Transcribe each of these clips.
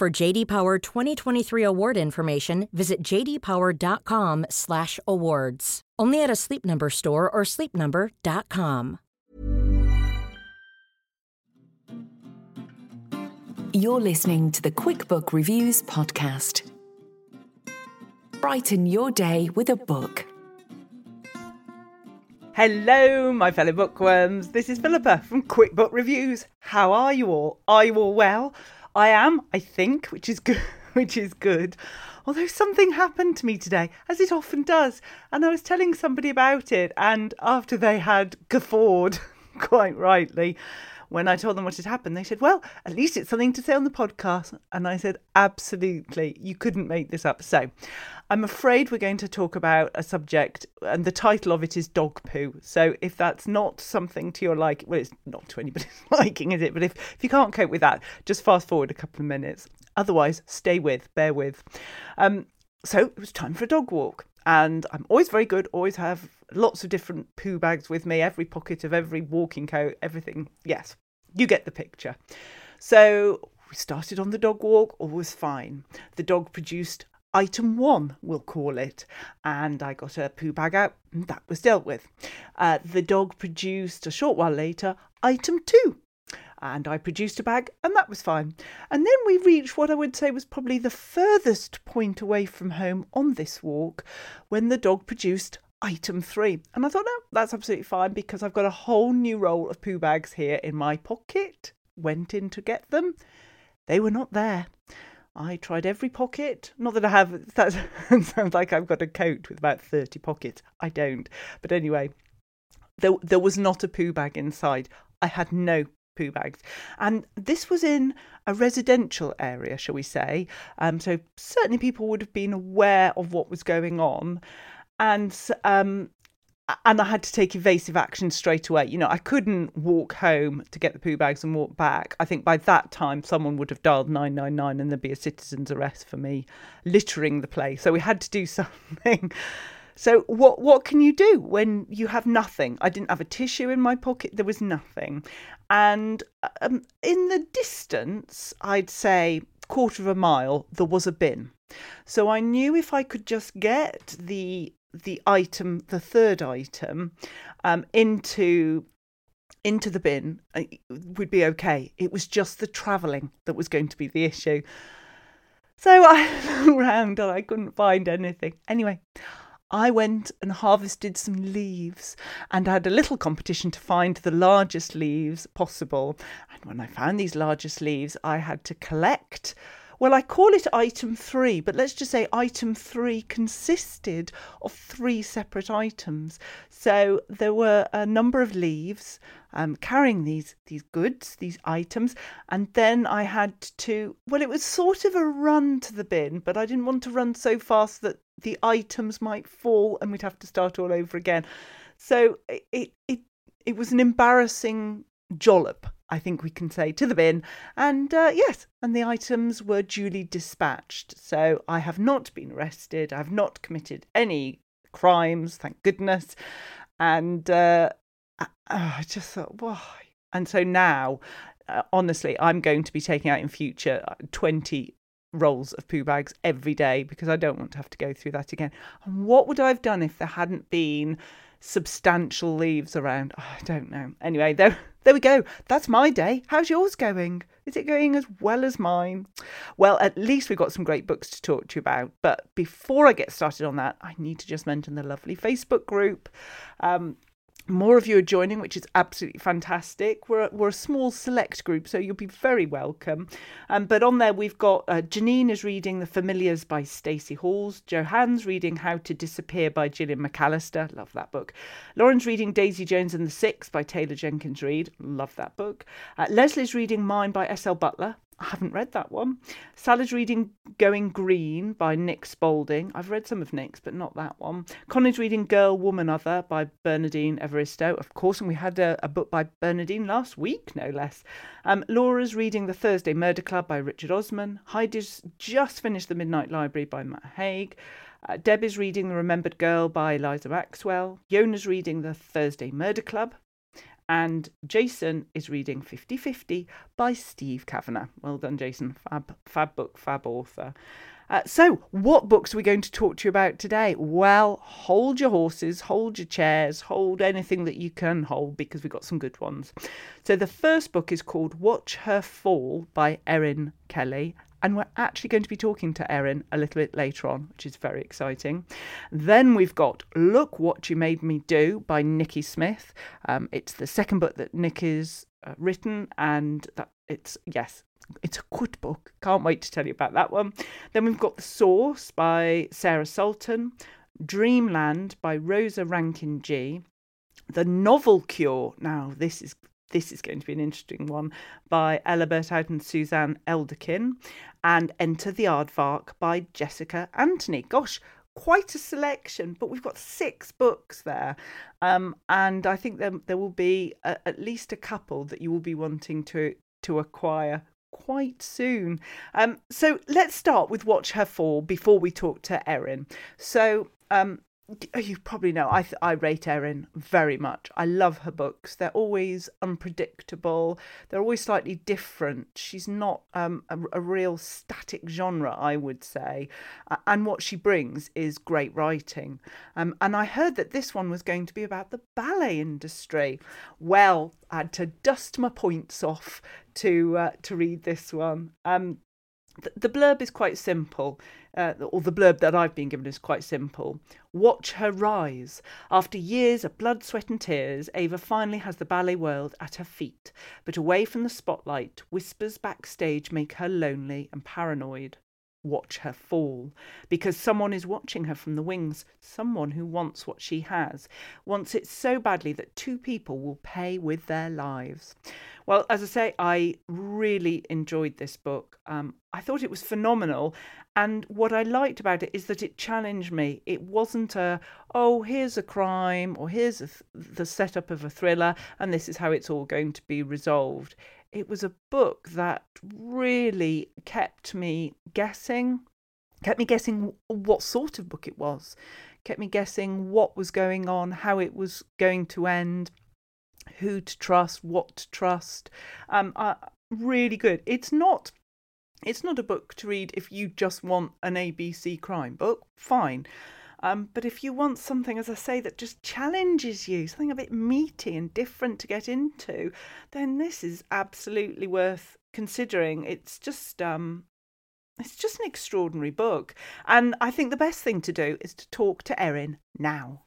For JD Power 2023 award information, visit jdpower.com/awards. Only at a Sleep Number store or sleepnumber.com. You're listening to the QuickBook Reviews podcast. Brighten your day with a book. Hello, my fellow bookworms. This is Philippa from QuickBook Reviews. How are you all? Are you all well? I am, I think, which is good. Which is good. Although something happened to me today, as it often does, and I was telling somebody about it, and after they had guffawed, quite rightly, when I told them what had happened, they said, Well, at least it's something to say on the podcast. And I said, Absolutely. You couldn't make this up. So I'm afraid we're going to talk about a subject, and the title of it is dog poo. So if that's not something to your like, well, it's not to anybody's liking, is it? But if, if you can't cope with that, just fast forward a couple of minutes. Otherwise, stay with, bear with. Um, so it was time for a dog walk. And I'm always very good, always have lots of different poo bags with me, every pocket of every walking coat, everything. Yes, you get the picture. So we started on the dog walk, all was fine. The dog produced item one, we'll call it, and I got a poo bag out, and that was dealt with. Uh, the dog produced a short while later item two. And I produced a bag, and that was fine. And then we reached what I would say was probably the furthest point away from home on this walk when the dog produced item three. And I thought, no, that's absolutely fine because I've got a whole new roll of poo bags here in my pocket. Went in to get them. They were not there. I tried every pocket. Not that I have, that sounds like I've got a coat with about 30 pockets. I don't. But anyway, there, there was not a poo bag inside. I had no poo bags. And this was in a residential area, shall we say. Um, so certainly people would have been aware of what was going on. And um, and I had to take evasive action straight away. You know, I couldn't walk home to get the poo bags and walk back. I think by that time, someone would have dialed 999 and there'd be a citizen's arrest for me littering the place. So we had to do something. So what what can you do when you have nothing? I didn't have a tissue in my pocket. There was nothing, and um, in the distance, I'd say quarter of a mile, there was a bin. So I knew if I could just get the the item, the third item, um, into into the bin, would be okay. It was just the travelling that was going to be the issue. So I looked around and I couldn't find anything. Anyway, I went and harvested some leaves and had a little competition to find the largest leaves possible. And when I found these largest leaves, I had to collect well, I call it item three, but let's just say item three consisted of three separate items. So there were a number of leaves um, carrying these these goods, these items, and then I had to. Well, it was sort of a run to the bin, but I didn't want to run so fast that the items might fall and we'd have to start all over again. So it it it was an embarrassing jollop I think we can say, to the bin. And uh, yes, and the items were duly dispatched. So I have not been arrested. I have not committed any crimes, thank goodness. And uh, I just thought, why? And so now, uh, honestly, I'm going to be taking out in future uh, 20 rolls of poo bags every day because I don't want to have to go through that again. And what would I have done if there hadn't been substantial leaves around? Oh, I don't know. Anyway, there there we go. That's my day. How's yours going? Is it going as well as mine? Well, at least we've got some great books to talk to you about. But before I get started on that, I need to just mention the lovely Facebook group. Um, more of you are joining, which is absolutely fantastic. We're we're a small select group, so you'll be very welcome. Um, but on there, we've got uh, Janine is reading The Familiars by Stacey Halls. Johanne's reading How to Disappear by Gillian McAllister. Love that book. Lauren's reading Daisy Jones and the Six by Taylor Jenkins Reid. Love that book. Uh, Leslie's reading Mine by S.L. Butler. I haven't read that one. Sally's reading Going Green by Nick Spalding. I've read some of Nick's, but not that one. Connie's reading Girl, Woman, Other by Bernardine Evaristo. Of course, and we had a, a book by Bernardine last week, no less. Um, Laura's reading The Thursday Murder Club by Richard Osman. Heidi's just finished The Midnight Library by Matt Haig. Uh, Deb is reading The Remembered Girl by Eliza Maxwell. Yona's reading The Thursday Murder Club and Jason is reading 50 50 by Steve Cavanagh. Well done, Jason. Fab, fab book, fab author. Uh, so, what books are we going to talk to you about today? Well, hold your horses, hold your chairs, hold anything that you can hold because we've got some good ones. So, the first book is called Watch Her Fall by Erin Kelly, and we're actually going to be talking to Erin a little bit later on, which is very exciting. Then we've got Look What You Made Me Do by Nikki Smith. Um, it's the second book that Nick has uh, written, and that it's, yes, it's a good book. Can't wait to tell you about that one. Then we've got The Source by Sarah Sultoon, Dreamland by Rosa Rankin-Gee The Novel Cure. Now, this is this is going to be an interesting one by Ella Berthoud and Suzanne Elderkin, and Enter the Aardvark by Jessica Anthony. Gosh, quite a selection, but we've got six books there, um, and I think there there will be a, at least a couple that you will be wanting to to acquire quite soon. Um, so let's start with Watch Her Fall before we talk to Erin. So um, you probably know I I rate Erin very much. I love her books. They're always unpredictable. They're always slightly different. She's not um, a, a, real static genre, I would say. and what she brings is great writing. Um, and I heard that this one was going to be about the ballet industry. Well, I had to dust my points off to uh, to read this one. Um, the blurb is quite simple, uh, or the blurb that I've been given is quite simple. Watch her rise. After years of blood, sweat, and tears, Ava finally has the ballet world at her feet. But away from the spotlight, whispers backstage make her lonely and paranoid watch her fall because someone is watching her from the wings, someone who wants what she has, wants it so badly that two people will pay with their lives. Well, as I say, I really enjoyed this book. Um, I thought it was phenomenal. And what I liked about it is that it challenged me. It wasn't a, oh, here's a crime or here's th- the setup of a thriller and this is how it's all going to be resolved it was a book that really kept me guessing, kept me guessing what sort of book it was, kept me guessing what was going on, how it was going to end, who to trust, what to trust. Um, uh, really good. It's not. It's not a book to read if you just want an ABC crime book. Fine. Um, but if you want something, as I say, that just challenges you, something a bit meaty and different to get into, then this is absolutely worth considering. It's just um, it's just an extraordinary book, and I think the best thing to do is to talk to Erin now.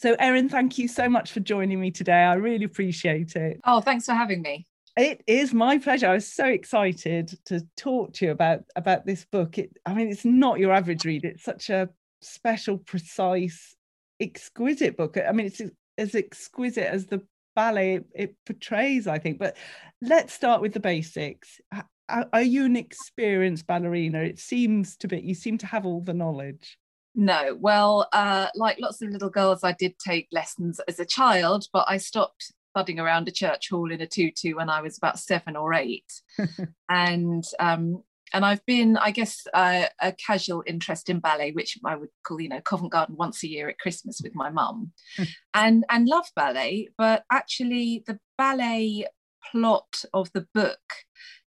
So, Erin, thank you so much for joining me today. I really appreciate it. Oh, thanks for having me. It is my pleasure. I was so excited to talk to you about about this book. It, I mean, it's not your average read. It's such a special, precise, exquisite book. I mean, it's as exquisite as the ballet it, it portrays, I think. But let's start with the basics. Are you an experienced ballerina? It seems to be. You seem to have all the knowledge. No, well, uh, like lots of little girls, I did take lessons as a child, but I stopped budding around a church hall in a tutu when I was about seven or eight. and um, and I've been, I guess, uh, a casual interest in ballet, which I would call, you know, Covent Garden once a year at Christmas with my mum, and and love ballet. But actually, the ballet plot of the book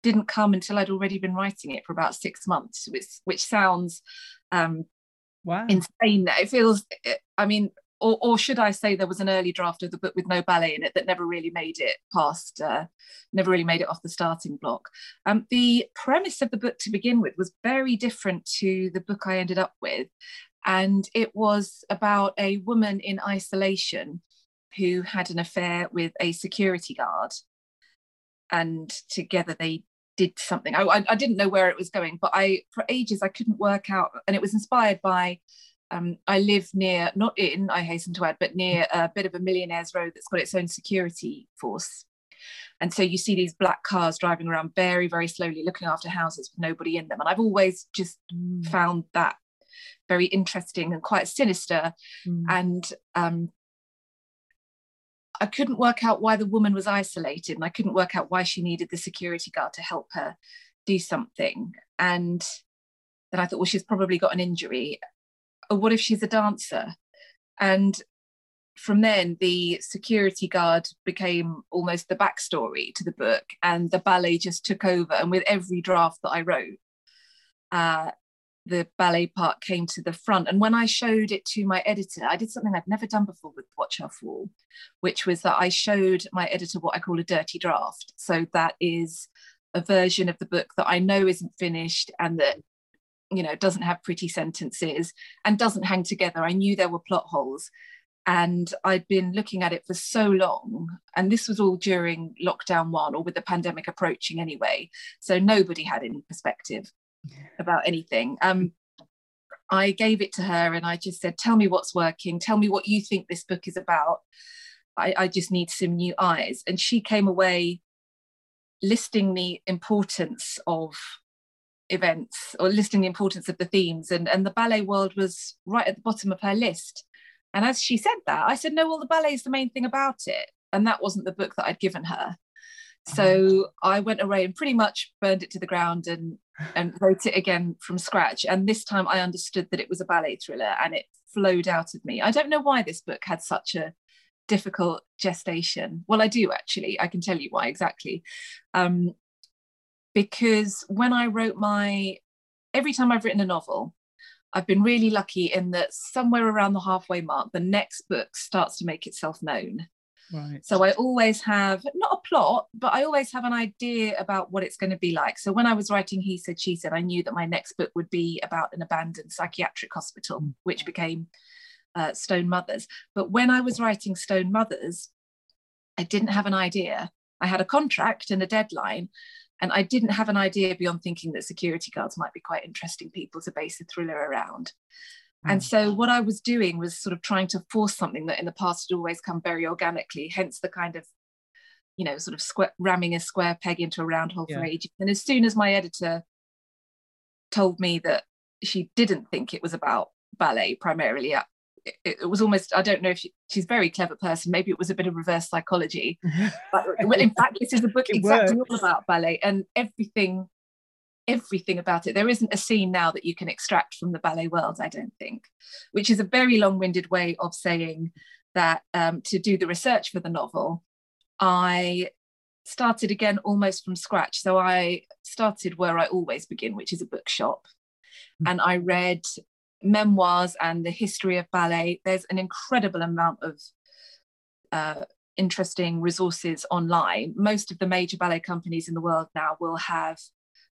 didn't come until I'd already been writing it for about six months, which which sounds um, wow. insane. It feels, I mean, or, or should I say there was an early draft of the book with no ballet in it that never really made it past, uh, never really made it off the starting block. Um, the premise of the book to begin with was very different to the book I ended up with. And it was about a woman in isolation who had an affair with a security guard. And together they did something. I, I, didn't know where it was going, but I, for ages, I couldn't work out. And it was inspired by um, I live near, not in, I hasten to add, but near a bit of a millionaire's road that's got its own security force. And so you see these black cars driving around very, very slowly, looking after houses with nobody in them. And I've always just mm. found that very interesting and quite sinister. Mm. And um, I couldn't work out why the woman was isolated, and I couldn't work out why she needed the security guard to help her do something. And then I thought, well, she's probably got an injury or what if she's a dancer? And from then, the security guard became almost the backstory to the book, and the ballet just took over. And with every draft that I wrote, uh, the ballet part came to the front. And when I showed it to my editor, I did something I'd never done before with Watch Her Fall, which was that I showed my editor what I call a dirty draft. So that is a version of the book that I know isn't finished and that you know doesn't have pretty sentences and doesn't hang together i knew there were plot holes and i'd been looking at it for so long and this was all during lockdown one or with the pandemic approaching anyway so nobody had any perspective about anything. Um, i gave it to her and i just said tell me what's working. Tell me what you think this book is about. I, I just need some new eyes. And she came away listing the importance of events or listing the importance of the themes. And, and the ballet world was right at the bottom of her list. And as she said that i said no well the ballet is the main thing about it. And that wasn't the book that i'd given her so i went away and pretty much burned it to the ground and and wrote it again from scratch. And this time i understood that it was a ballet thriller and it flowed out of me. I don't know why this book had such a difficult gestation. Well i do actually. I can tell you why exactly. Um, because when I wrote my, every time I've written a novel, I've been really lucky in that somewhere around the halfway mark, the next book starts to make itself known. Right. So I always have not a plot, but I always have an idea about what it's going to be like. So when I was writing He Said, She Said, I knew that my next book would be about an abandoned psychiatric hospital, mm. which became uh, Stone Mothers. But when I was writing Stone Mothers, I didn't have an idea. I had a contract and a deadline, and I didn't have an idea beyond thinking that security guards might be quite interesting people to base a thriller around. Mm. And so what I was doing was sort of trying to force something that in the past had always come very organically, hence the kind of, you know, sort of square, ramming a square peg into a round hole yeah. for ages. And as soon as my editor told me that she didn't think it was about ballet primarily, it, it, was almost i don't know if she, she's a very clever person maybe it was a bit of reverse psychology but in fact this is a book it exactly works. all about ballet and everything everything about it there isn't a scene now that you can extract from the ballet world i don't think which is a very long-winded way of saying that um, to do the research for the novel i started again almost from scratch so i started where i always begin which is a bookshop mm. and i read memoirs and the history of ballet. There's an incredible amount of uh, interesting resources online. Most of the major ballet companies in the world now will have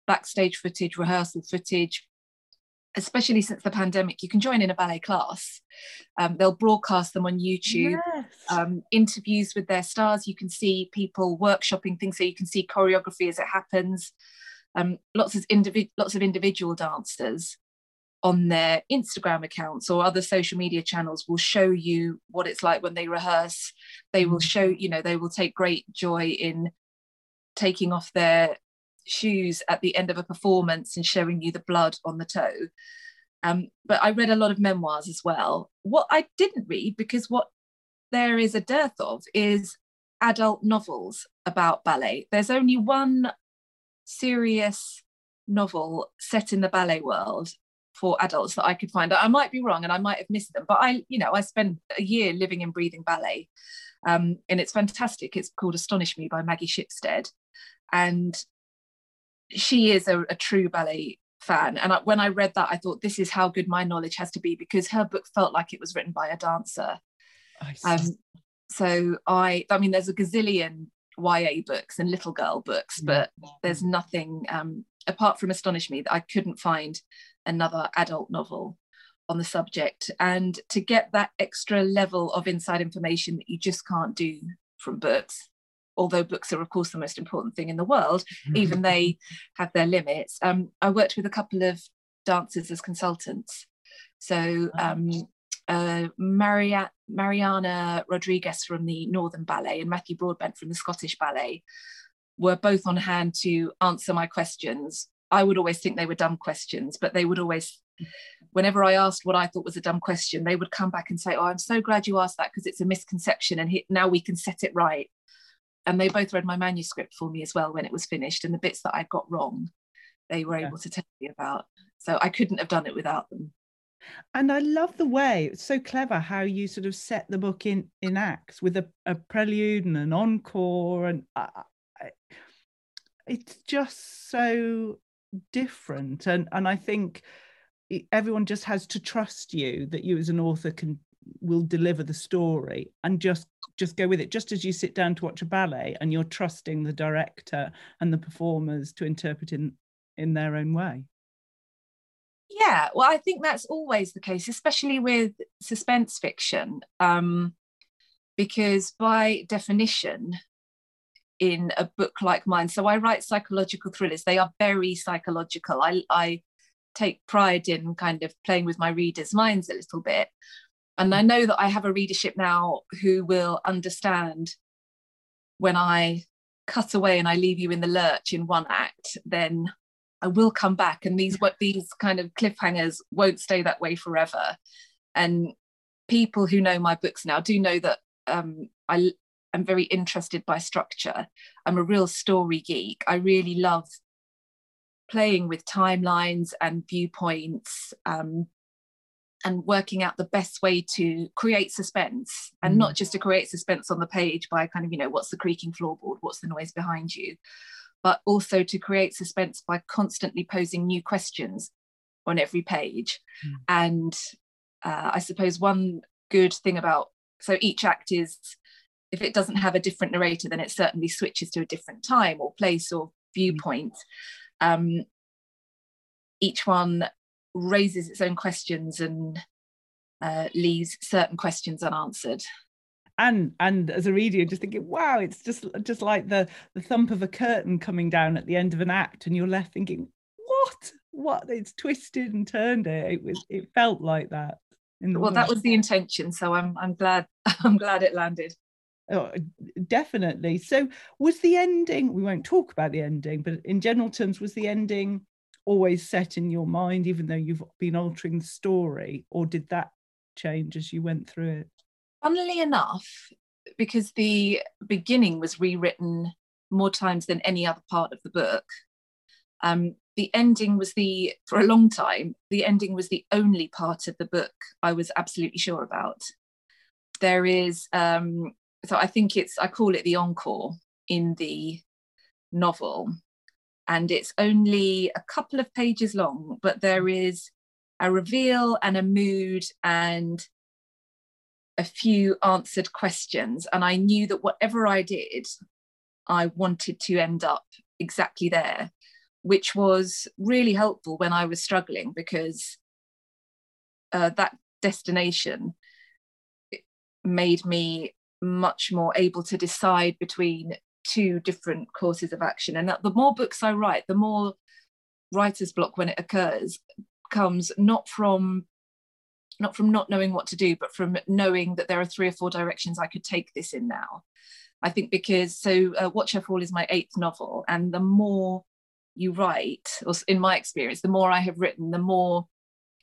backstage footage, rehearsal footage. Especially since the pandemic, you can join in a ballet class. Um, they'll broadcast them on YouTube. Yes. Um, interviews with their stars. You can see people workshopping things, so you can see choreography as it happens. Um, lots of individ- lots of individual dancers on their Instagram accounts or other social media channels will show you what it's like when they rehearse. They will mm. show, you know, they will take great joy in taking off their shoes at the end of a performance and showing you the blood on the toe. Um, but I read a lot of memoirs as well. What I didn't read, because what there is a dearth of, is adult novels about ballet. There's only one serious novel set in the ballet world for adults that I could find. I might be wrong and I might have missed them, but I, you know, I spent a year living and breathing ballet. Um, and it's fantastic. It's called Astonish Me by Maggie Shipstead. And she is a, a true ballet fan. And I, when I read that, I thought, this is how good my knowledge has to be because her book felt like it was written by a dancer. Um, so I, I mean, there's a gazillion YA books and little girl books, but there's nothing um, apart from Astonish Me that I couldn't find another adult novel on the subject. And to get that extra level of inside information that you just can't do from books, although books are, of course, the most important thing in the world, even they have their limits. Um, I worked with a couple of dancers as consultants. So um, uh, Maria, Mariana Rodriguez from the Northern Ballet and Matthew Broadbent from the Scottish Ballet were both on hand to answer my questions. I would always think they were dumb questions, but they would always, whenever I asked what I thought was a dumb question, they would come back and say, Oh, I'm so glad you asked that because it's a misconception and he, now we can set it right. And they both read my manuscript for me as well when it was finished. And the bits that I got wrong, they were yeah. able to tell me about. So I couldn't have done it without them. And I love the way it's so clever how you sort of set the book in in acts with a, a prelude and an encore, and I, I, it's just so different. And and I think everyone just has to trust you that you as an author can will deliver the story and just just go with it. Just as you sit down to watch a ballet and you're trusting the director and the performers to interpret in in their own way. Yeah well i think that's always the case especially with suspense fiction um, because by definition in a book like mine so i write psychological thrillers. They are very psychological. I i take pride in kind of playing with my readers minds a little bit and i know that i have a readership now who will understand when i cut away and i leave you in the lurch in one act then I will come back, and these what these kind of cliffhangers won't stay that way forever. And people who know my books now do know that um, I am very interested by structure. I'm a real story geek. I really love playing with timelines and viewpoints um, and working out the best way to create suspense and mm. not just to create suspense on the page by kind of you know what's the creaking floorboard what's the noise behind you but also to create suspense by constantly posing new questions on every page. Mm. And uh, I suppose one good thing about so each act is if it doesn't have a different narrator, then it certainly switches to a different time or place or viewpoint. Um, each one raises its own questions and uh, leaves certain questions unanswered. And and as a reader you're just thinking wow it's just just like the the thump of a curtain coming down at the end of an act and you're left thinking what? What? It's twisted and turned. It it was it felt like that well that was the intention so i'm i'm glad i'm glad it landed. Oh, definitely. So, was the ending? We won't talk about the ending, but in general terms, was the ending always set in your mind, even though you've been altering the story, or did that change as you went through it? funnily enough, because the beginning was rewritten more times than any other part of the book, um, the ending was the, for a long time, the ending was the only part of the book I was absolutely sure about. There is, um, so I think it's, I call it the encore in the novel. And it's only a couple of pages long, but there is a reveal and a mood and a few answered questions. And i knew that whatever i did i wanted to end up exactly there which was really helpful when i was struggling because uh, that destination made me much more able to decide between two different courses of action and the more books i write the more writer's block when it occurs comes not from not from not knowing what to do, but from knowing that there are three or four directions I could take this in now. I think because so uh, Watch Her Fall is my eighth novel, and the more you write, or in my experience, the more I have written, the more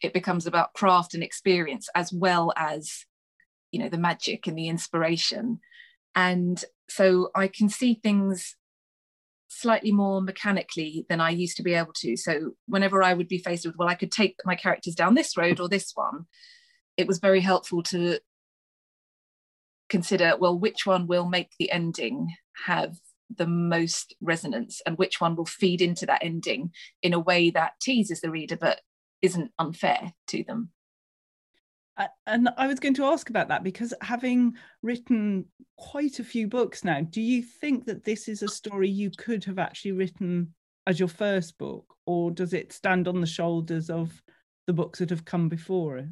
it becomes about craft and experience as well as you know the magic and the inspiration and so i can see things slightly more mechanically than I used to be able to. So whenever I would be faced with, well, I could take my characters down this road or this one, it was very helpful to consider, well, which one will make the ending have the most resonance and which one will feed into that ending in a way that teases the reader but isn't unfair to them. And I was going to ask about that because having written quite a few books now, do you think that this is a story you could have actually written as your first book, or does it stand on the shoulders of the books that have come before it?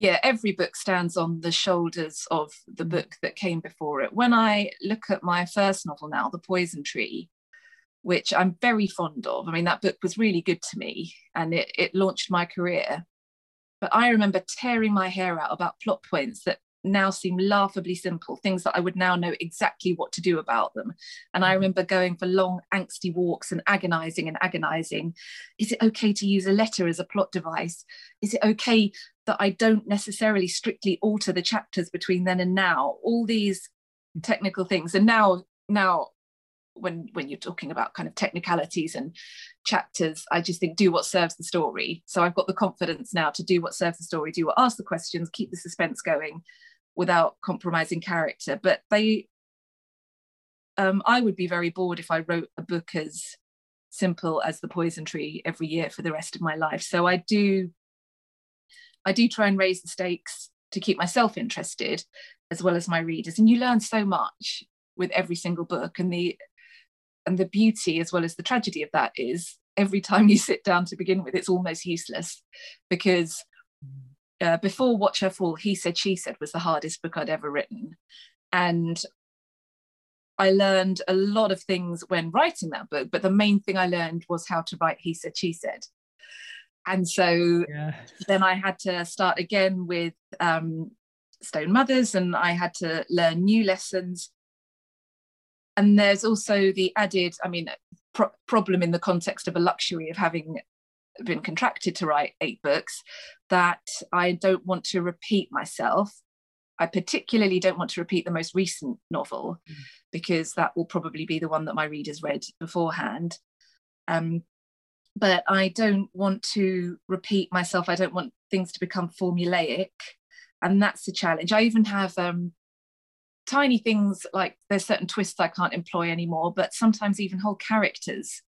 Yeah, every book stands on the shoulders of the mm. book that came before it. When I look at my first novel now, The Poison Tree, which I'm very fond of, I mean, that book was really good to me and it, it launched my career. But I remember tearing my hair out about plot points that now seem laughably simple, things that I would now know exactly what to do about them. And I mm. remember going for long, angsty walks and agonizing and agonizing. Is it okay to use a letter as a plot device? Is it okay that I don't necessarily strictly alter the chapters between then and now? All these technical things. And now, now when when you're talking about kind of technicalities and chapters i just think do what serves the story so i've got the confidence now to do what serves the story do what ask the questions keep the suspense going without compromising character. But they, um, I would be very bored if I wrote a book as simple as the poison tree every year for the rest of my life. So I do, I do try and raise the stakes to keep myself interested as well as my readers. And you learn so much with every single book. And the and the beauty as well as the tragedy of that is every time you sit down to begin with, it's almost useless because uh, before Watch Her Fall, He Said, She Said was the hardest book I'd ever written. And I learned a lot of things when writing that book, but the main thing I learned was how to write He Said, She Said. And so yeah. then I had to start again with um, Stone Mothers and I had to learn new lessons. And there's also the added, I mean, pro- problem in the context of a luxury of having been contracted to write eight books that I don't want to repeat myself. I particularly don't want to repeat the most recent novel mm. because that will probably be the one that my readers read beforehand. Um, but I don't want to repeat myself. I don't want things to become formulaic. And that's the challenge. I even have um, tiny things like there's certain twists I can't employ anymore, but sometimes even whole characters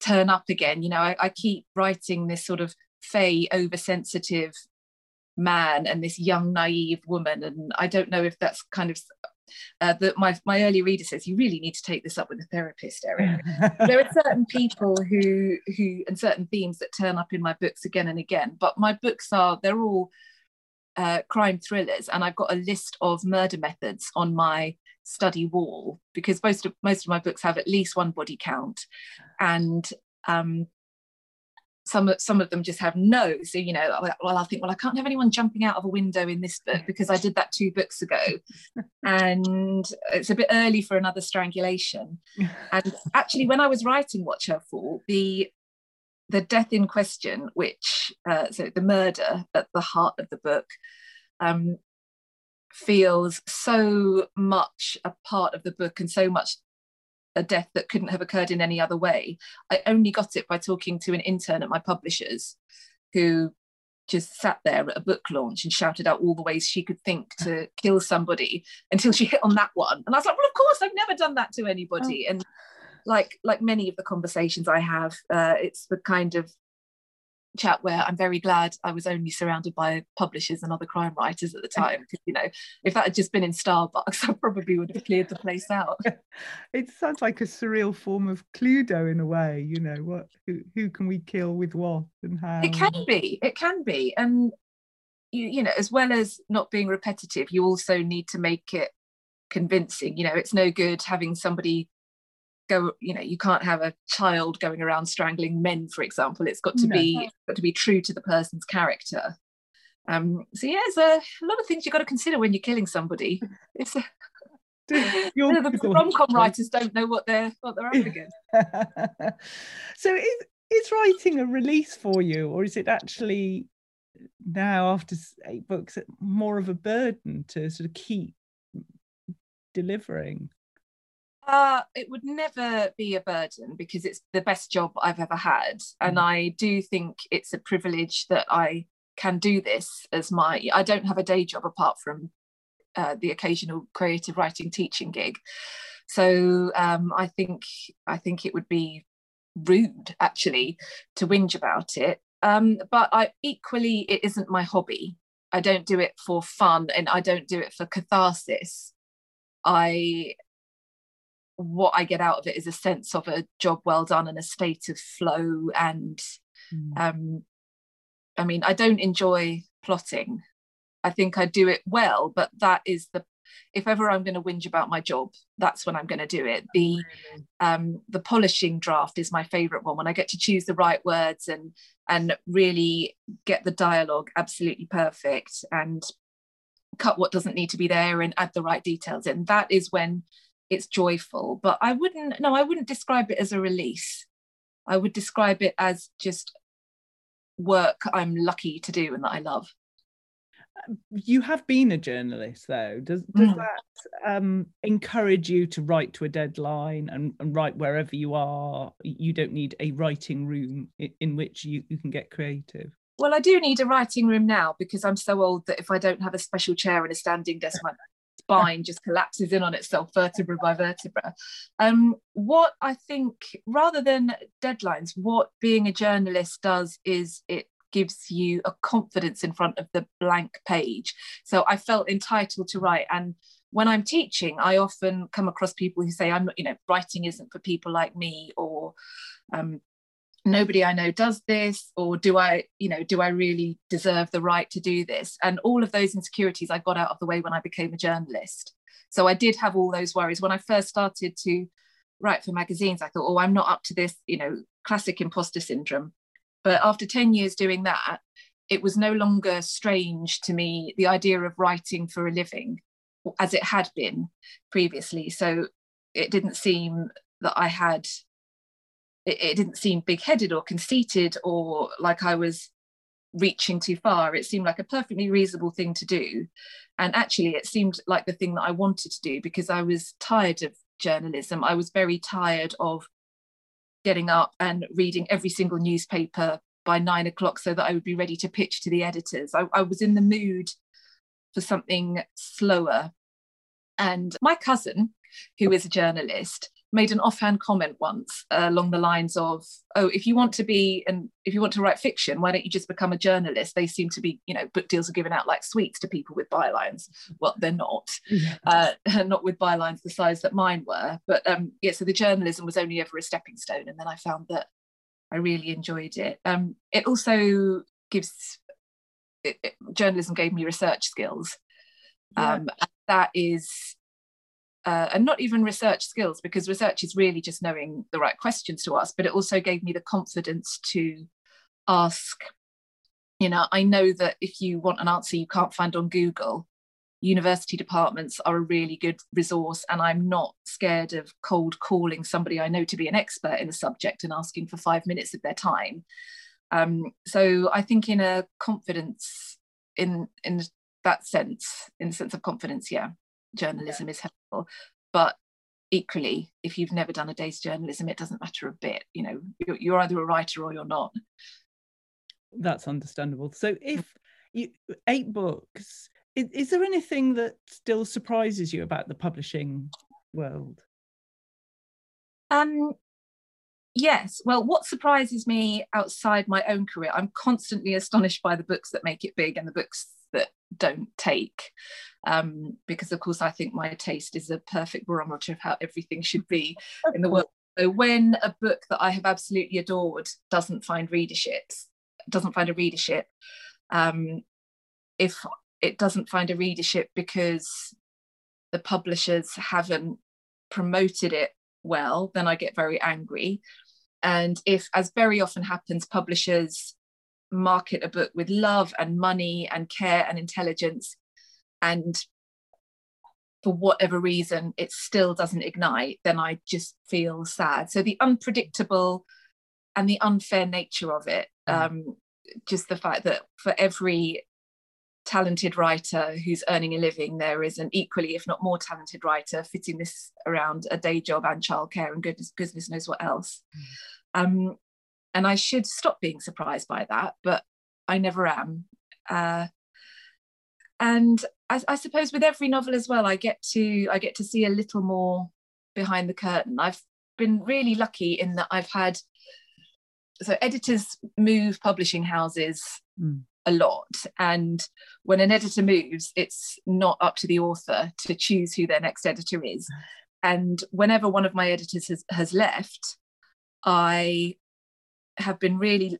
turn up again. You know, I, I keep writing this sort of fey, oversensitive man and this young, naive woman. And I don't know if that's kind of uh, that my my early reader says you really need to take this up with a therapist, Erin. there are certain people who who and certain themes that turn up in my books again and again. But my books are they're all uh, crime thrillers, and I've got a list of murder methods on my study wall because most of most of my books have at least one body count, and um, some some of them just have no. So you know, well, I think, well, I can't have anyone jumping out of a window in this book because I did that two books ago, and it's a bit early for another strangulation. And actually, when I was writing Watch Her Fall, the the death in question, which uh, so the murder at the heart of the book, um, feels so much a part of the book and so much a death that couldn't have occurred in any other way. I only got it by talking to an intern at my publishers who just sat there at a book launch and shouted out all the ways she could think to kill somebody until she hit on that one. And I was like, well, of course, I've never done that to anybody. Oh. And like like many of the conversations I have, uh, it's the kind of chat where I'm very glad I was only surrounded by publishers and other crime writers at the time. Because you know, if that had just been in Starbucks, I probably would have cleared the place out. it sounds like a surreal form of Cluedo in a way. You know, what who, who can we kill with what and how? It can be. It can be, and you you know, as well as not being repetitive, you also need to make it convincing. You know, it's no good having somebody go you know you can't have a child going around strangling men for example. It's got to no. be got to be true to the person's character. Um so yeah there's a, a lot of things you've got to consider when you're killing somebody. It's a, the rom-com writers don't know what they're what they're up against. So is is writing a release for you or is it actually now after eight books more of a burden to sort of keep delivering uh, it would never be a burden because it's the best job I've ever had. And mm. I do think it's a privilege that I can do this as my, I don't have a day job apart from uh, the occasional creative writing teaching gig. So um, I think, I think it would be rude actually to whinge about it. Um, but I equally, it isn't my hobby. I don't do it for fun and I don't do it for catharsis. I what I get out of it is a sense of a job well done and a state of flow and mm. um I mean I don't enjoy plotting. I think I do it well, but that is the if ever I'm going to whinge about my job, that's when I'm going to do it. The um, the polishing draft is my favourite one when I get to choose the right words and and really get the dialogue absolutely perfect and cut what doesn't need to be there and add the right details in. That is when it's joyful. But I wouldn't no, I wouldn't describe it as a release. I would describe it as just work I'm lucky to do and that I love you have been a journalist though does does mm. that um, encourage you to write to a deadline and, and, write wherever you are you don't need a writing room in, in, which you, you can get creative well i do need a writing room now because i'm so old that if i don't have a special chair and a standing desk my spine just collapses in on itself vertebra by vertebra um, what i think rather than deadlines what being a journalist does is it gives you a confidence in front of the blank page. So I felt entitled to write. And when I'm teaching, I often come across people who say, I'm you know, writing isn't for people like me, or um, nobody I know does this, or do I, you know, do I really deserve the right to do this? And all of those insecurities I got out of the way when I became a journalist. So I did have all those worries. When I first started to write for magazines, I thought, oh, I'm not up to this, you know, classic imposter syndrome. But after 10 years doing that, it was no longer strange to me the idea of writing for a living as it had been previously. So it didn't seem that I had, it, it didn't seem big headed or conceited or like I was reaching too far. It seemed like a perfectly reasonable thing to do. And actually, it seemed like the thing that I wanted to do because I was tired of journalism. I was very tired of getting up and reading every single newspaper by nine o'clock so that I would be ready to pitch to the editors. I, I was in the mood for something slower. And my cousin, who is a journalist, made an offhand comment once uh, along the lines of, "Oh, if you want to be and if you want to write fiction, why don't you just become a journalist?" They seem to be, you know, book deals are given out like sweets to people with bylines. Well, they're not, yeah. uh, not with bylines the size that mine were. But um, yeah, so the journalism was only ever a stepping stone, and then I found that I really enjoyed it. Um, it also gives it, it, journalism gave me research skills. Yeah. Um, that is uh, and not even research skills because research is really just knowing the right questions to ask but it also gave me the confidence to ask you know i know that if you want an answer you can't find on google university departments are a really good resource and i'm not scared of cold calling somebody i know to be an expert in the subject and asking for five minutes of their time. Um, so i think in a confidence in in that sense in the sense of confidence yeah journalism yeah. is helpful but equally if you've never done a day's journalism it doesn't matter a bit you know you're, you're either a writer or you're not. That's understandable. So if you eight books is, is there anything that still surprises you about the publishing world? Um yes. Well what surprises me outside my own career i'm constantly astonished by the books that make it big and the books that don't take um, because of course I think my taste is a perfect barometer of how everything should be in the world. So when a book that I have absolutely adored doesn't find readership, doesn't find a readership, um, if it doesn't find a readership because the publishers haven't promoted it well, then I get very angry. And if, as very often happens, publishers market a book with love and money and care and intelligence and for whatever reason it still doesn't ignite then i just feel sad so the unpredictable and the unfair nature of it mm. um, just the fact that for every talented writer who's earning a living there is an equally if not more talented writer fitting this around a day job and childcare and goodness goodness knows what else mm. um, and i should stop being surprised by that but i never am uh, and I, I, suppose with every novel as well i get to i get to see a little more behind the curtain i've been really lucky in that i've had so editors move publishing houses mm. a lot. And when an editor moves, it's not up to the author to choose who their next editor is. And whenever one of my editors has, has left, I have been really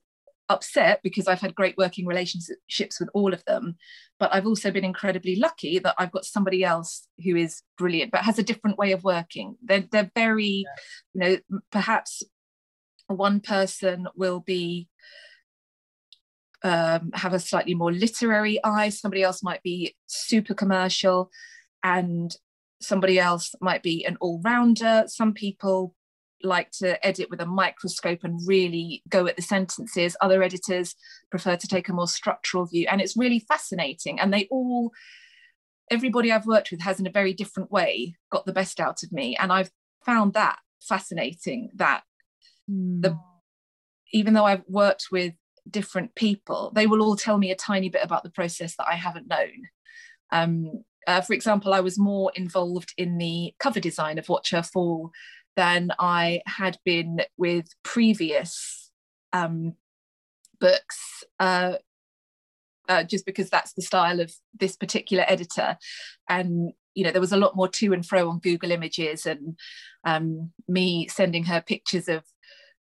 upset because I've had great working relationships with all of them. But I've also been incredibly lucky that I've got somebody else who is brilliant, but has a different way of working. They're, they're very, yeah. you know, perhaps one person will be um, have a slightly more literary eye somebody else might be super commercial and somebody else might be an all-rounder some people like to edit with a microscope and really go at the sentences other editors prefer to take a more structural view and it's really fascinating and they all everybody i've worked with has in a very different way got the best out of me and i've found that fascinating that mm. the even though I've worked with different people, they will all tell me a tiny bit about the process that I haven't known. Um, uh, for example, I was more involved in the cover design of Watch Her Fall than I had been with previous um, books, uh, uh, just because that's the style of this particular editor. And you know, there was a lot more to and fro on Google Images, and um, me sending her pictures of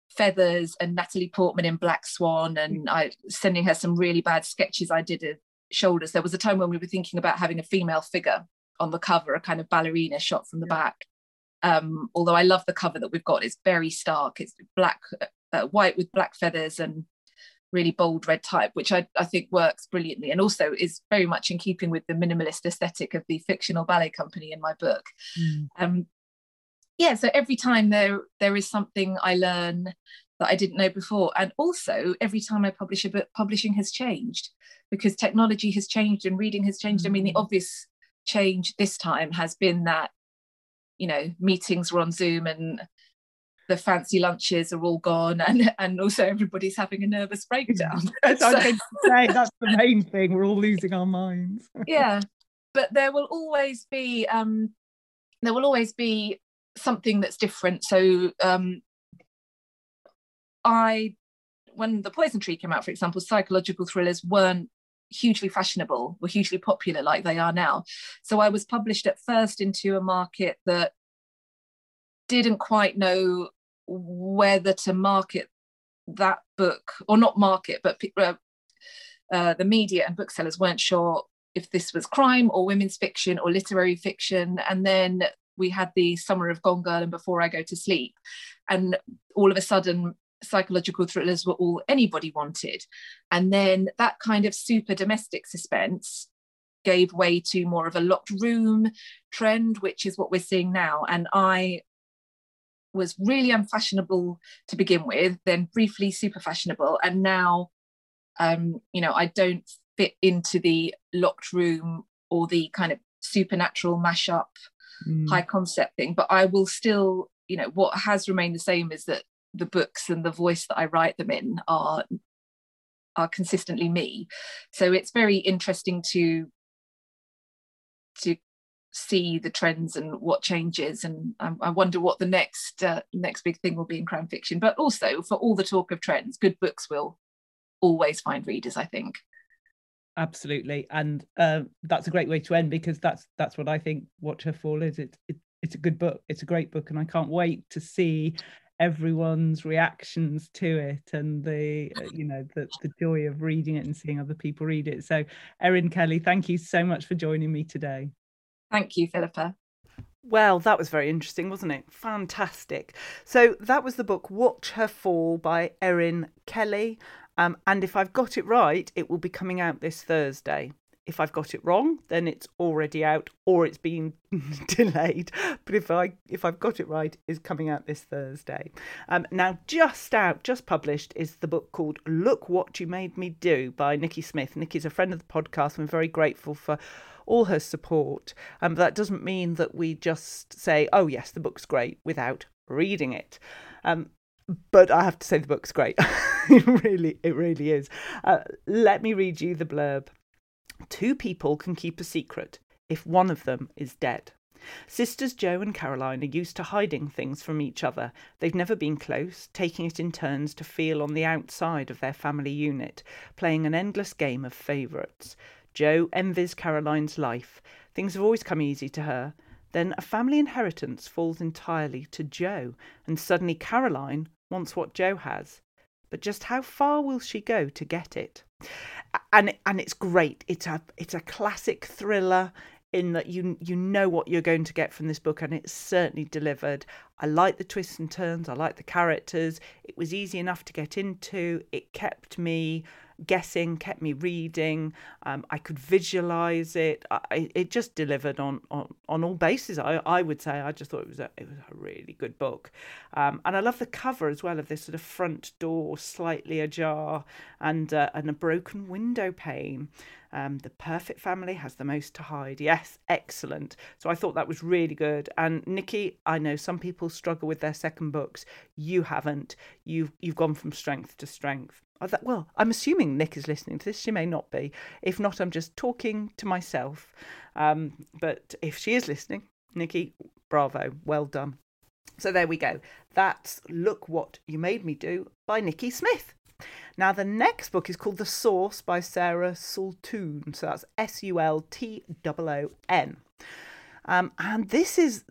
feathers and Natalie Portman in Black Swan, and I sending her some really bad sketches I did of shoulders. There was a time when we were thinking about having a female figure on the cover, a kind of ballerina shot from the back. Um, although I love the cover that we've got, it's very stark. It's black, uh, white with black feathers and really bold red type, which I, I think works brilliantly and also is very much in keeping with the minimalist aesthetic of the fictional ballet company in my book. Mm. Um, yeah so every time there there is something i learn that i didn't know before and also every time i publish a book publishing has changed because technology has changed and reading has changed i mean the mm. obvious change this time has been that you know meetings were on zoom and the fancy lunches are all gone and and also everybody's having a nervous breakdown that's, so, say, that's the main thing we're all losing our minds yeah but there will always be um there will always be something that's different. So um, I, when the Poison Tree came out, for example, psychological thrillers weren't hugely fashionable, were hugely popular like they are now. So I was published at first into a market that didn't quite know whether to market that book or not market, but uh, uh, the media and booksellers weren't sure if this was crime or women's fiction or literary fiction. And then we had the summer of Gone Girl and Before I Go to Sleep. And all of a sudden, psychological thrillers were all anybody wanted. And then that kind of super domestic suspense gave way to more of a locked room trend, which is what we're seeing now. And I was really unfashionable to begin with, then briefly super fashionable. And now, um, you know, I don't fit into the locked room or the kind of supernatural mashup mm. high concept thing but i will still you know what has remained the same is that the books and the voice that i write them in are are consistently me. So it's very interesting to to see the trends and what changes and I, wonder what the next uh, next big thing will be in crime fiction. But also for all the talk of trends good books will always find readers i think. Absolutely. And uh, that's a great way to end because that's that's what i think watch her fall is. It, it it's a good book. It's a great book and i can't wait to see everyone's reactions to it and the uh, you know the, the joy of reading it and seeing other people read it so erin kelly thank you so much for joining me today thank you philippa well, that was very interesting, wasn't it? Fantastic. So, that was the book Watch Her Fall by Erin Kelly. Um, and if I've got it right, it will be coming out this Thursday. If I've got it wrong, then it's already out or it's been delayed. But if I if I've got it right, it's coming out this Thursday. Um, now, just out, just published is the book called "Look What You Made Me Do" by Nikki Smith. Nikki's a friend of the podcast. I'm very grateful for all her support. Um, that doesn't mean that we just say, "Oh yes, the book's great," without reading it. Um, but I have to say the book's great. it really, it really is. Uh, let me read you the blurb. Two people can keep a secret if one of them is dead. Sisters Jo and Caroline are used to hiding things from each other. They've never been close, taking it in turns to feel on the outside of their family unit, playing an endless game of favourites. Jo envies Caroline's life. Things have always come easy to her. Then a family inheritance falls entirely to Jo, and suddenly Caroline wants what Jo has. But just how far will she go to get it? And and it's great. It's a it's a classic thriller in that you you know what you're going to get from this book and it's certainly delivered. I like the twists and turns, I like the characters. It was easy enough to get into. It kept me guessing, kept me reading. Um, I could visualize it. I, it just delivered on, on, on all bases. I, I would say I just thought it was a it was a really good book, um, and I love the cover as well of this sort of front door slightly ajar and uh, and a broken window pane. Um, the perfect family has the most to hide. Yes, excellent. So I thought that was really good. And Nikki, I know some people struggle with their second books. You haven't. You've you've gone from strength to strength. I thought, well, I'm assuming Nick is listening to this. She may not be. If not, I'm just talking to myself. Um, but if she is listening, Nikki, bravo, well done. So there we go. That's Look What You Made Me Do by Nikki Smith. Now, the next book is called The Source by Sarah Sultoon. So that's S U L T O O N. Um, and this is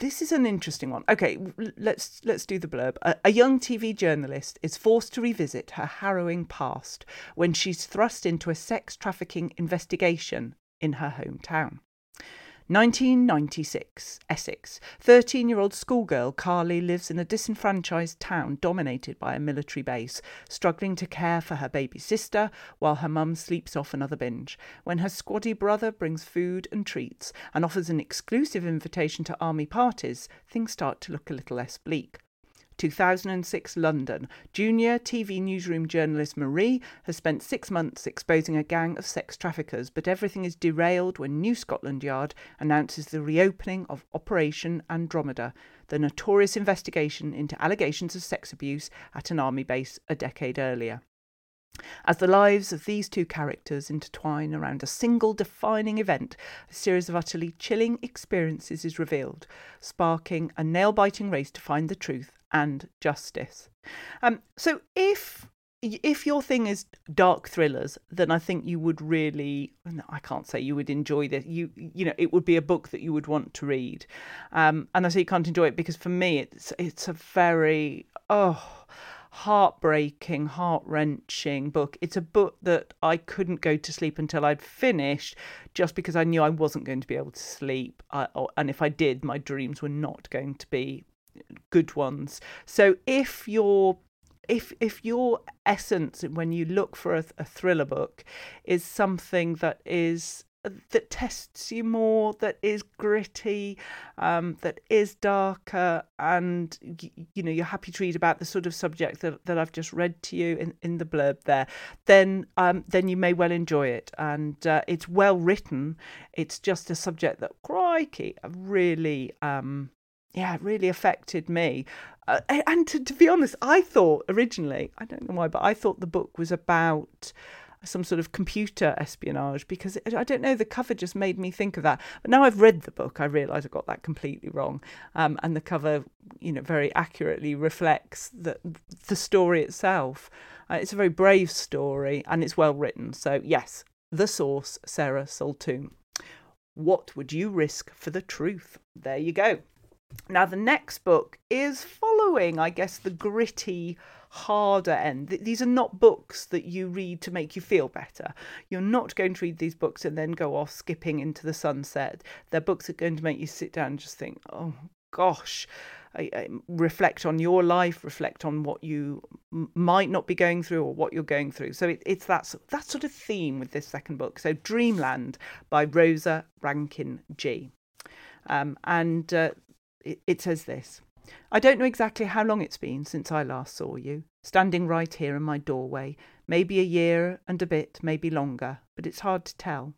this is an interesting one. Okay, let's let's do the blurb. A, a, young TV journalist is forced to revisit her harrowing past when she's thrust into a sex trafficking investigation in her hometown. 1996, Essex. 13 year old schoolgirl Carly lives in a disenfranchised town dominated by a military base, struggling to care for her baby sister while her mum sleeps off another binge. When her squaddy brother brings food and treats and offers an exclusive invitation to army parties, things start to look a little less bleak. 2006 London. Junior TV newsroom journalist Marie has spent six months exposing a gang of sex traffickers, but everything is derailed when New Scotland Yard announces the reopening of Operation Andromeda, the notorious investigation into allegations of sex abuse at an army base a decade earlier. As the lives of these two characters intertwine around a single defining event, a series of utterly chilling experiences is revealed, sparking a nail biting race to find the truth and justice. Um, so if if your thing is dark thrillers, then I think you would really I can't say you would enjoy this. You you know, it would be a book that you would want to read. Um, and I say you can't enjoy it because for me it's it's a very oh heartbreaking, heart wrenching book. It's a book that I couldn't go to sleep until I'd finished just because I knew I wasn't going to be able to sleep. I, and if I did, my dreams were not going to be good ones. So if you're if if your essence when you look for a, a thriller book is something that is that tests you more, that is gritty, um, that is darker, and you know you're happy to read about the sort of subject that, that I've just read to you in, in the blurb there, then um, then you may well enjoy it, and uh, it's well written. It's just a subject that crikey really um, yeah, it really affected me. Uh, and to, to be honest, I thought originally, I don't know why, but I thought the book was about some sort of computer espionage because it, I don't know, the cover just made me think of that. But now I've read the book, I realise I got that completely wrong. Um, and the cover, you know, very accurately reflects the, the story itself. Uh, it's a very brave story and it's well written. So, yes, the source, Sarah Sultoon. What would you risk for the truth? There you go. Now, the next book is following, I guess, the gritty, harder end. These are not books that you read to make you feel better. You're not going to read these books and then go off skipping into the sunset. They're books that are going to make you sit down and just think, oh gosh, I, I reflect on your life, reflect on what you m- might not be going through or what you're going through. So it, it's that, that sort of theme with this second book. So Dreamland by Rosa Rankin G. Um, and uh, it, says this I don't know exactly how long it's been since I last saw you, standing right here in my doorway. Maybe a year and a bit, maybe longer, but it's hard to tell.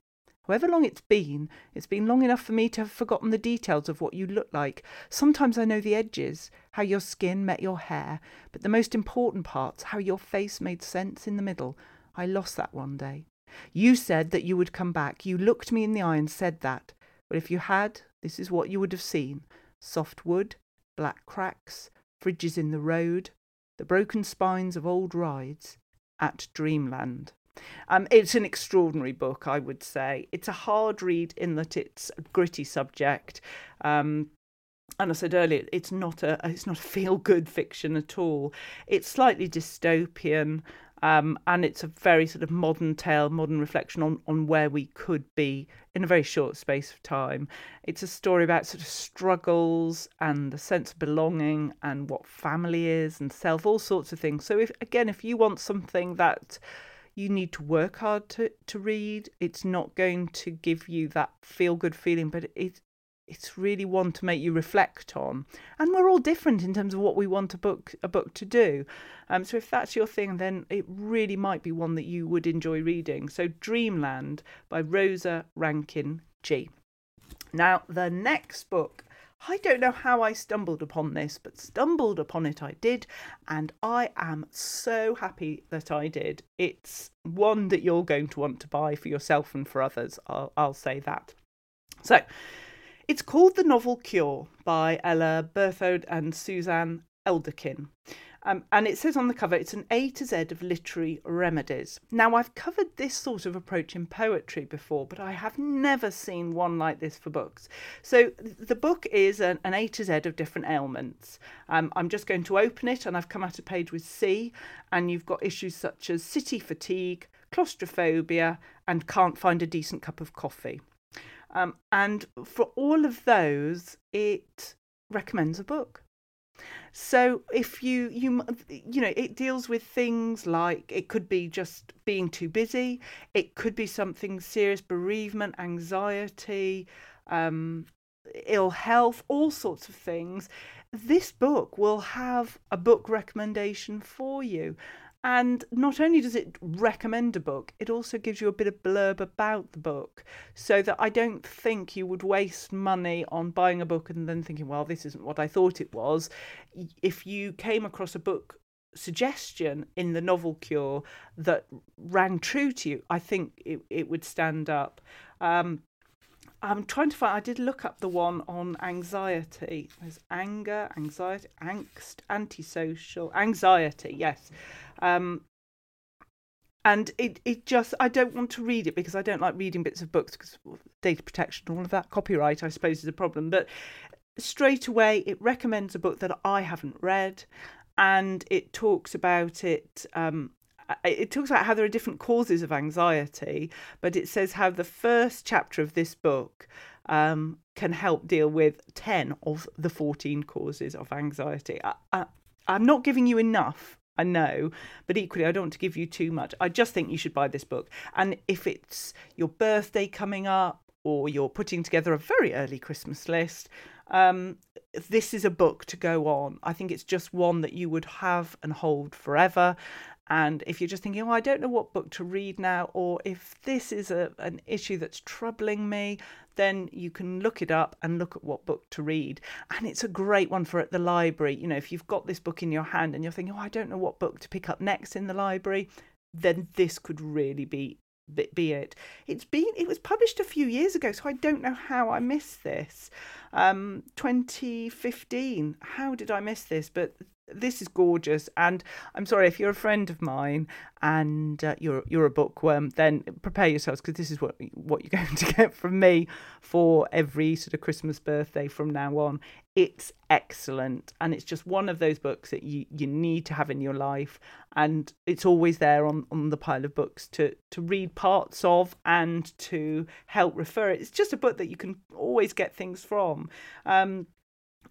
However long it's been, it's been long enough for me to have forgotten the details of what you look like. Sometimes I know the edges, how your skin met your hair, but the most important parts, how your face made sense in the middle. I lost that one day. You said that you would come back. You looked me in the eye and said that. But if you had, this is what you would have seen soft wood, black cracks, fridges in the road, the broken spines of old rides at Dreamland. Um, it's an extraordinary book, I would say. It's a hard read in that it's a gritty subject. Um, and I said earlier, it's not a it's not a feel good fiction at all. It's slightly dystopian, um, and it's a very sort of modern tale, modern reflection on on where we could be in a very short space of time. It's a story about sort of struggles and the sense of belonging and what family is and self, all sorts of things. So if again, if you want something that you need to work hard to, to read. It's not going to give you that feel good feeling, but it, it's really one to make you reflect on. And we're all different in terms of what we want a book a book to do. Um, so if that's your thing, then it really might be one that you would enjoy reading. So Dreamland by Rosa Rankin G. Now the next book. I don't know how I stumbled upon this, but stumbled upon it I did, and I am so happy that I did. It's one that you're going to want to buy for yourself and for others. I'll, I'll say that. So, it's called The Novel Cure by Ella Berthoud and Suzanne Elderkin. Um, and it says on the cover it's an A to Z of literary remedies. Now, I've covered this sort of approach in poetry before, but I have never seen one like this for books. So, the book is an, an A to Z of different ailments. Um, I'm just going to open it, and I've come at a page with C, and you've got issues such as city fatigue, claustrophobia, and can't find a decent cup of coffee. Um, and for all of those, it recommends a book. So if you you you know it deals with things like it could be just being too busy, it could be something serious, bereavement, anxiety, um, ill health, all sorts of things. This book will have a book recommendation for you. And not only does it recommend a book, it also gives you a bit of blurb about the book so that I don't think you would waste money on buying a book and then thinking, well, this isn't what I thought it was. If you came across a book suggestion in the novel cure that rang true to you, I think it, it would stand up. Um, I'm trying to find. I did look up the one on anxiety. There's anger, anxiety, angst, antisocial, anxiety. Yes, um, and it, it just I don't want to read it because I don't like reading bits of books because data protection all of that. Copyright I suppose is a problem. But straight away it recommends a book that I haven't read and it talks about it um, it talks about how there are different causes of anxiety but it says how the first chapter of this book um, can help deal with 10 of the 14 causes of anxiety. I, I, I'm not giving you enough I know, but equally, I don't want to give you too much. I just think you should buy this book. And if it's your birthday coming up or you're putting together a very early Christmas list, um, this is a book to go on. I think it's just one that you would have and hold forever. And if you're just thinking, oh, I don't know what book to read now, or if this is a, an issue that's troubling me, then you can look it up and look at what book to read. And it's a great one for at the library. You know, if you've got this book in your hand and you're thinking, oh, I don't know what book to pick up next in the library, then this could really be be it. It's been it was published a few years ago, so I don't know how I missed this. Um, 2015. How did I miss this? But this is gorgeous. And i'm sorry if you're a friend of mine and uh, you're you're a bookworm then prepare yourselves because this is what what you're going to get from me for every sort of christmas birthday from now on. It's excellent. And it's just one of those books that you you need to have in your life. And it's always there on on the pile of books to to read parts of and to help refer. It it's just a book that you can always get things from. Um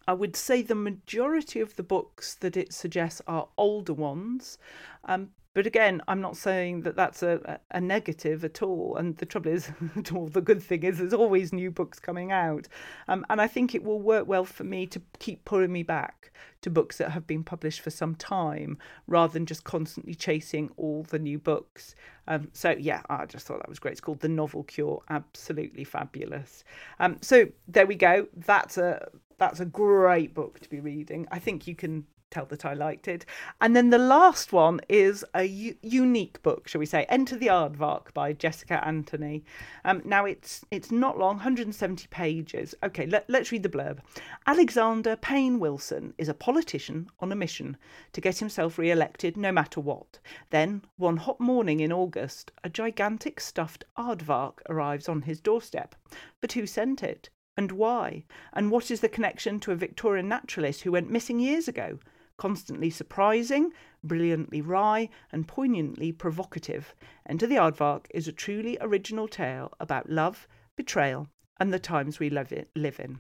I would say the majority of the books that it suggests are older ones. Um, but again, I'm not saying that that's a, a negative at all. And the trouble is, the good thing is, there's always new books coming out. Um, and I think it will work well for me to keep pulling me back to books that have been published for some time rather than just constantly chasing all the new books. Um, so, yeah, I just thought that was great. It's called The Novel Cure. Absolutely fabulous. Um, so, there we go. That's a that's a great book to be reading. I think you can tell that I liked it. And then the last one is a u- unique book, shall we say, Enter the Aardvark by Jessica Anthony. Um, now it's it's not long, 170 pages. Okay, let, let's read the blurb. Alexander Payne Wilson is a politician on a mission to get himself re-elected no matter what. Then, one hot morning in August, a gigantic stuffed aardvark arrives on his doorstep. But who sent it? And why? And what is the connection to a Victorian naturalist who went missing years ago? Constantly surprising, brilliantly wry, and poignantly provocative. Enter the Aardvark is a truly original tale about love, betrayal, and the times we live in.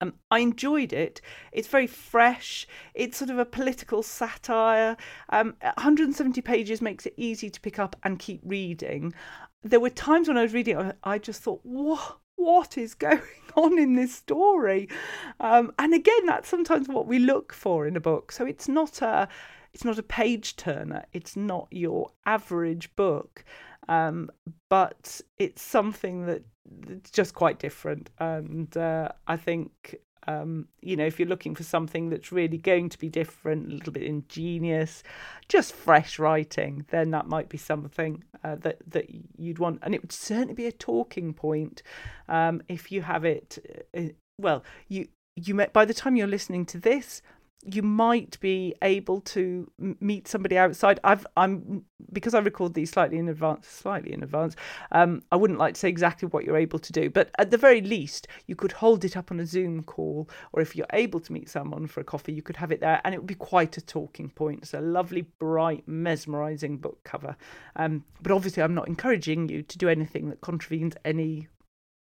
Um, I enjoyed it. It's very fresh. It's sort of a political satire. Um, 170 pages makes it easy to pick up and keep reading. There were times when I was reading I just thought, what? What is going on in this story? Um, and again, that's sometimes what we look for in a book. So it's not a it's not a page turner. It's not your average book, um, but it's something that it's just quite different. And uh, I think um, you know, if you're looking for something that's really going to be different, a little bit ingenious, just fresh writing, then that might be something uh, that that you'd want, and it would certainly be a talking point um, if you have it. Uh, well, you you may, by the time you're listening to this, you might be able to meet somebody outside. I've I'm because I record these slightly in advance, slightly in advance. Um, I wouldn't like to say exactly what you're able to do, but at the very least, you could hold it up on a Zoom call, or if you're able to meet someone for a coffee, you could have it there, and it would be quite a talking point. It's a lovely, bright, mesmerising book cover. Um, but obviously, I'm not encouraging you to do anything that contravenes any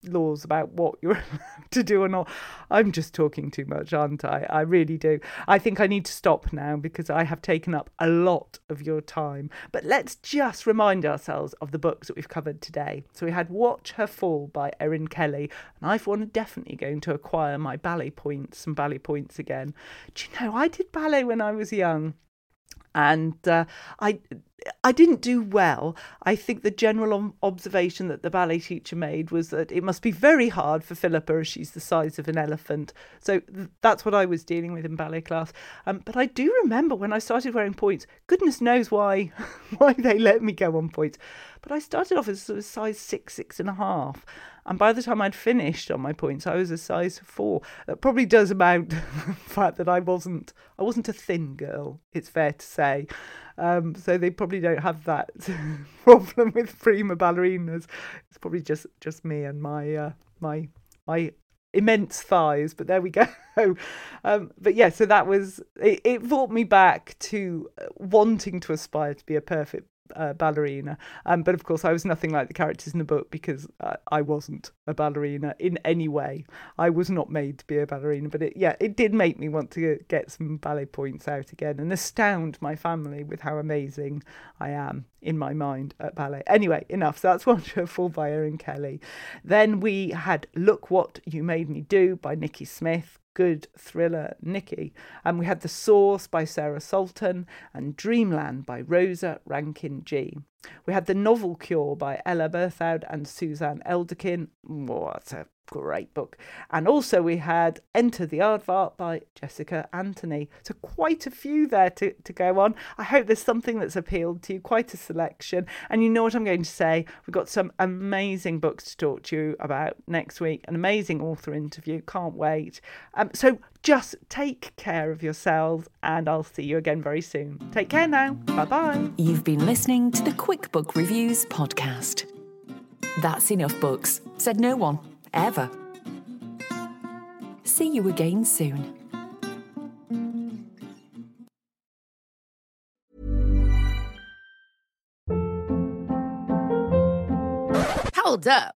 laws about what you're allowed to do or not. I'm just talking too much, aren't I? I really do. I think I need to stop now because I have taken up a lot of your time. But let's just remind ourselves of the books that we've covered today. So we had Watch Her Fall by Erin Kelly, and I've one definitely going to acquire my ballet points, and ballet points again. Do you know, I did ballet when I was young and uh, I I didn't do well. I think the general observation that the ballet teacher made was that it must be very hard for Philippa as she's the size of an elephant. So th- that's what I was dealing with in ballet class. Um, but I do remember when I started wearing points. Goodness knows why why they let me go on points. But I started off as sort of size six, six and a half. And by the time I'd finished on my points, I was a size four. That probably does amount the fact that I wasn't I wasn't a thin girl. It's fair to say. Um, so they probably don't have that problem with prima ballerinas. It's probably just just me and my uh, my my immense thighs. But there we go. um, but yeah, so that was it, it. Brought me back to wanting to aspire to be a perfect uh, ballerina. Um, but of course, I was nothing like the characters in the book because uh, I wasn't a ballerina in any way. I was not made to be a ballerina, but it, yeah, it did make me want to get some ballet points out again and astound my family with how amazing I am in my mind at ballet. Anyway, enough. So that's Wonderful by Erin Kelly. Then we had Look What You Made Me Do by Nikki Smith good thriller Nikki. And we had The Source by Sarah Sultoon and Dreamland by Rosa Rankin-Gee. We had The Novel Cure by Ella Berthoud and Suzanne Elderkin. What a great book. And also we had Enter the Aardvark by Jessica Anthony. So quite a few there to, to go on. I hope there's something that's appealed to you, quite a selection. And you know what I'm going to say? We've got some amazing books to talk to you about next week, an amazing author interview. Can't wait. Um, so just take care of yourselves and I'll see you again very soon. Take care now. Bye bye. You've been listening to the Quick Book Reviews podcast. That's enough books, said no one ever. See you again soon. Hold up.